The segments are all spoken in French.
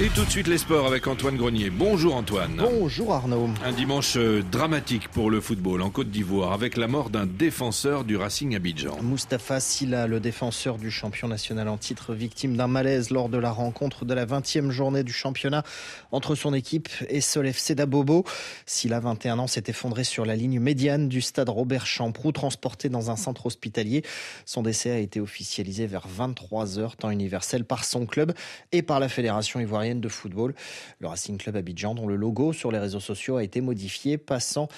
Et tout de suite les sports avec Antoine Grenier. Bonjour Antoine. Bonjour Arnaud. Un dimanche euh, dramatique pour le football en Côte d'Ivoire avec la mort d'un défenseur du Racing Abidjan. Mustapha Silla, le défenseur du champion national en titre, victime d'un malaise lors de la rencontre de la 20e journée du championnat entre son équipe et Solef Sedabobo. Silla, 21 ans, s'est effondré sur la ligne médiane du stade Robert Champroux, transporté dans un centre hospitalier. Son décès a été officialisé vers 23 heures, temps universel, par son club et par la Fédération ivoirienne de football. Le Racing Club Abidjan, dont le logo sur les réseaux sociaux a été modifié, passant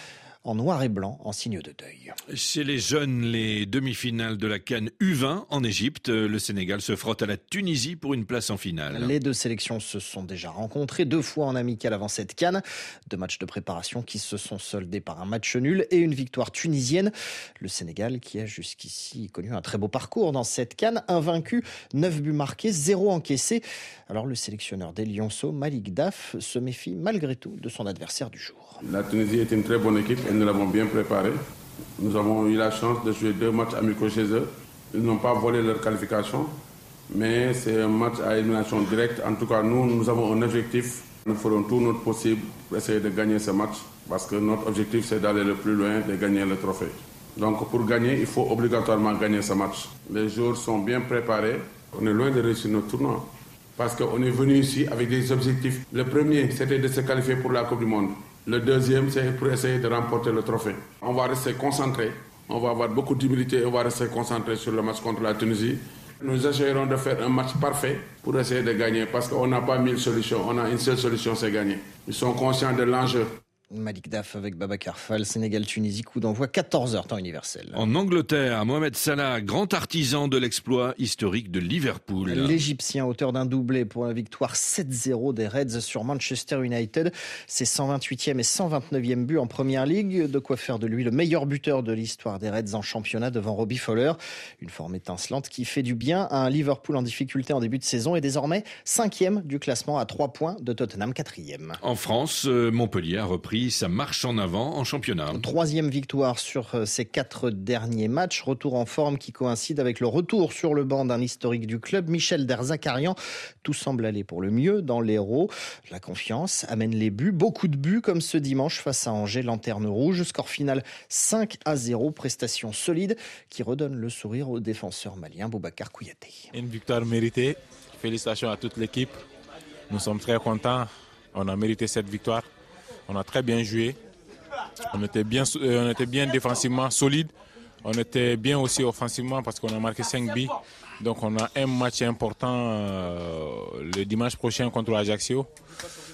en noir et blanc en signe de deuil. Chez les jeunes, les demi-finales de la Cannes U20 en Égypte, le Sénégal se frotte à la Tunisie pour une place en finale. Les deux sélections se sont déjà rencontrées deux fois en amical avant cette Cannes. Deux matchs de préparation qui se sont soldés par un match nul et une victoire tunisienne. Le Sénégal qui a jusqu'ici connu un très beau parcours dans cette Cannes, invaincu, 9 buts marqués, 0 encaissés. Alors le sélectionneur des Lyonceaux, Malik Daf, se méfie malgré tout de son adversaire du jour. La Tunisie est une très bonne équipe nous l'avons bien préparée. Nous avons eu la chance de jouer deux matchs amicaux chez eux. Ils n'ont pas volé leur qualification, mais c'est un match à élimination directe. En tout cas, nous, nous avons un objectif. Nous ferons tout notre possible pour essayer de gagner ce match parce que notre objectif, c'est d'aller le plus loin, de gagner le trophée. Donc pour gagner, il faut obligatoirement gagner ce match. Les joueurs sont bien préparés. On est loin de réussir notre tournoi parce qu'on est venu ici avec des objectifs. Le premier, c'était de se qualifier pour la Coupe du Monde. Le deuxième, c'est pour essayer de remporter le trophée. On va rester concentré, on va avoir beaucoup d'humilité, on va rester concentré sur le match contre la Tunisie. Nous essayerons de faire un match parfait pour essayer de gagner parce qu'on n'a pas mille solutions, on a une seule solution, c'est gagner. Ils sont conscients de l'enjeu. Malik Daf avec Baba Fall, Sénégal-Tunisie, coup d'envoi 14h temps universel. En Angleterre, Mohamed Salah, grand artisan de l'exploit historique de Liverpool. L'Égyptien, auteur d'un doublé pour la victoire 7-0 des Reds sur Manchester United. C'est 128e et 129e but en première ligue. De quoi faire de lui le meilleur buteur de l'histoire des Reds en championnat devant Robbie Fowler. Une forme étincelante qui fait du bien à un Liverpool en difficulté en début de saison et désormais 5e du classement à 3 points de Tottenham 4e. En France, euh, Montpellier a repris ça marche en avant en championnat. Troisième victoire sur euh, ces quatre derniers matchs. Retour en forme qui coïncide avec le retour sur le banc d'un historique du club, Michel Derzakarian. Tout semble aller pour le mieux dans l'héros. La confiance amène les buts, beaucoup de buts comme ce dimanche face à Angers, lanterne rouge. Score final 5 à 0, prestation solide qui redonne le sourire au défenseur malien Boubacar Kouyaté. Une victoire méritée. Félicitations à toute l'équipe. Nous sommes très contents. On a mérité cette victoire. On a très bien joué. On était bien, euh, on était bien défensivement solide. On était bien aussi offensivement parce qu'on a marqué 5 buts. Donc on a un match important euh, le dimanche prochain contre Ajaccio.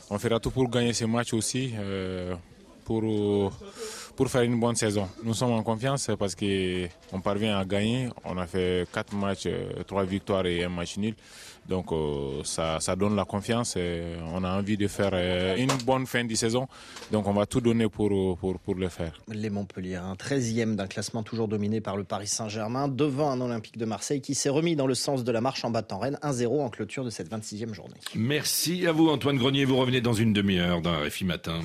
On fera tout pour gagner ce match aussi, euh, pour, pour faire une bonne saison. Nous sommes en confiance parce qu'on parvient à gagner. On a fait 4 matchs, 3 victoires et un match nul. Donc euh, ça, ça, donne la confiance et on a envie de faire euh, une bonne fin de saison. Donc on va tout donner pour, pour, pour le faire. Les Montpellier, un 13e d'un classement toujours dominé par le Paris Saint-Germain, devant un Olympique de Marseille qui s'est remis dans le sens de la marche en battant Rennes 1-0 en clôture de cette 26e journée. Merci à vous Antoine Grenier, vous revenez dans une demi-heure dans RFI Matin.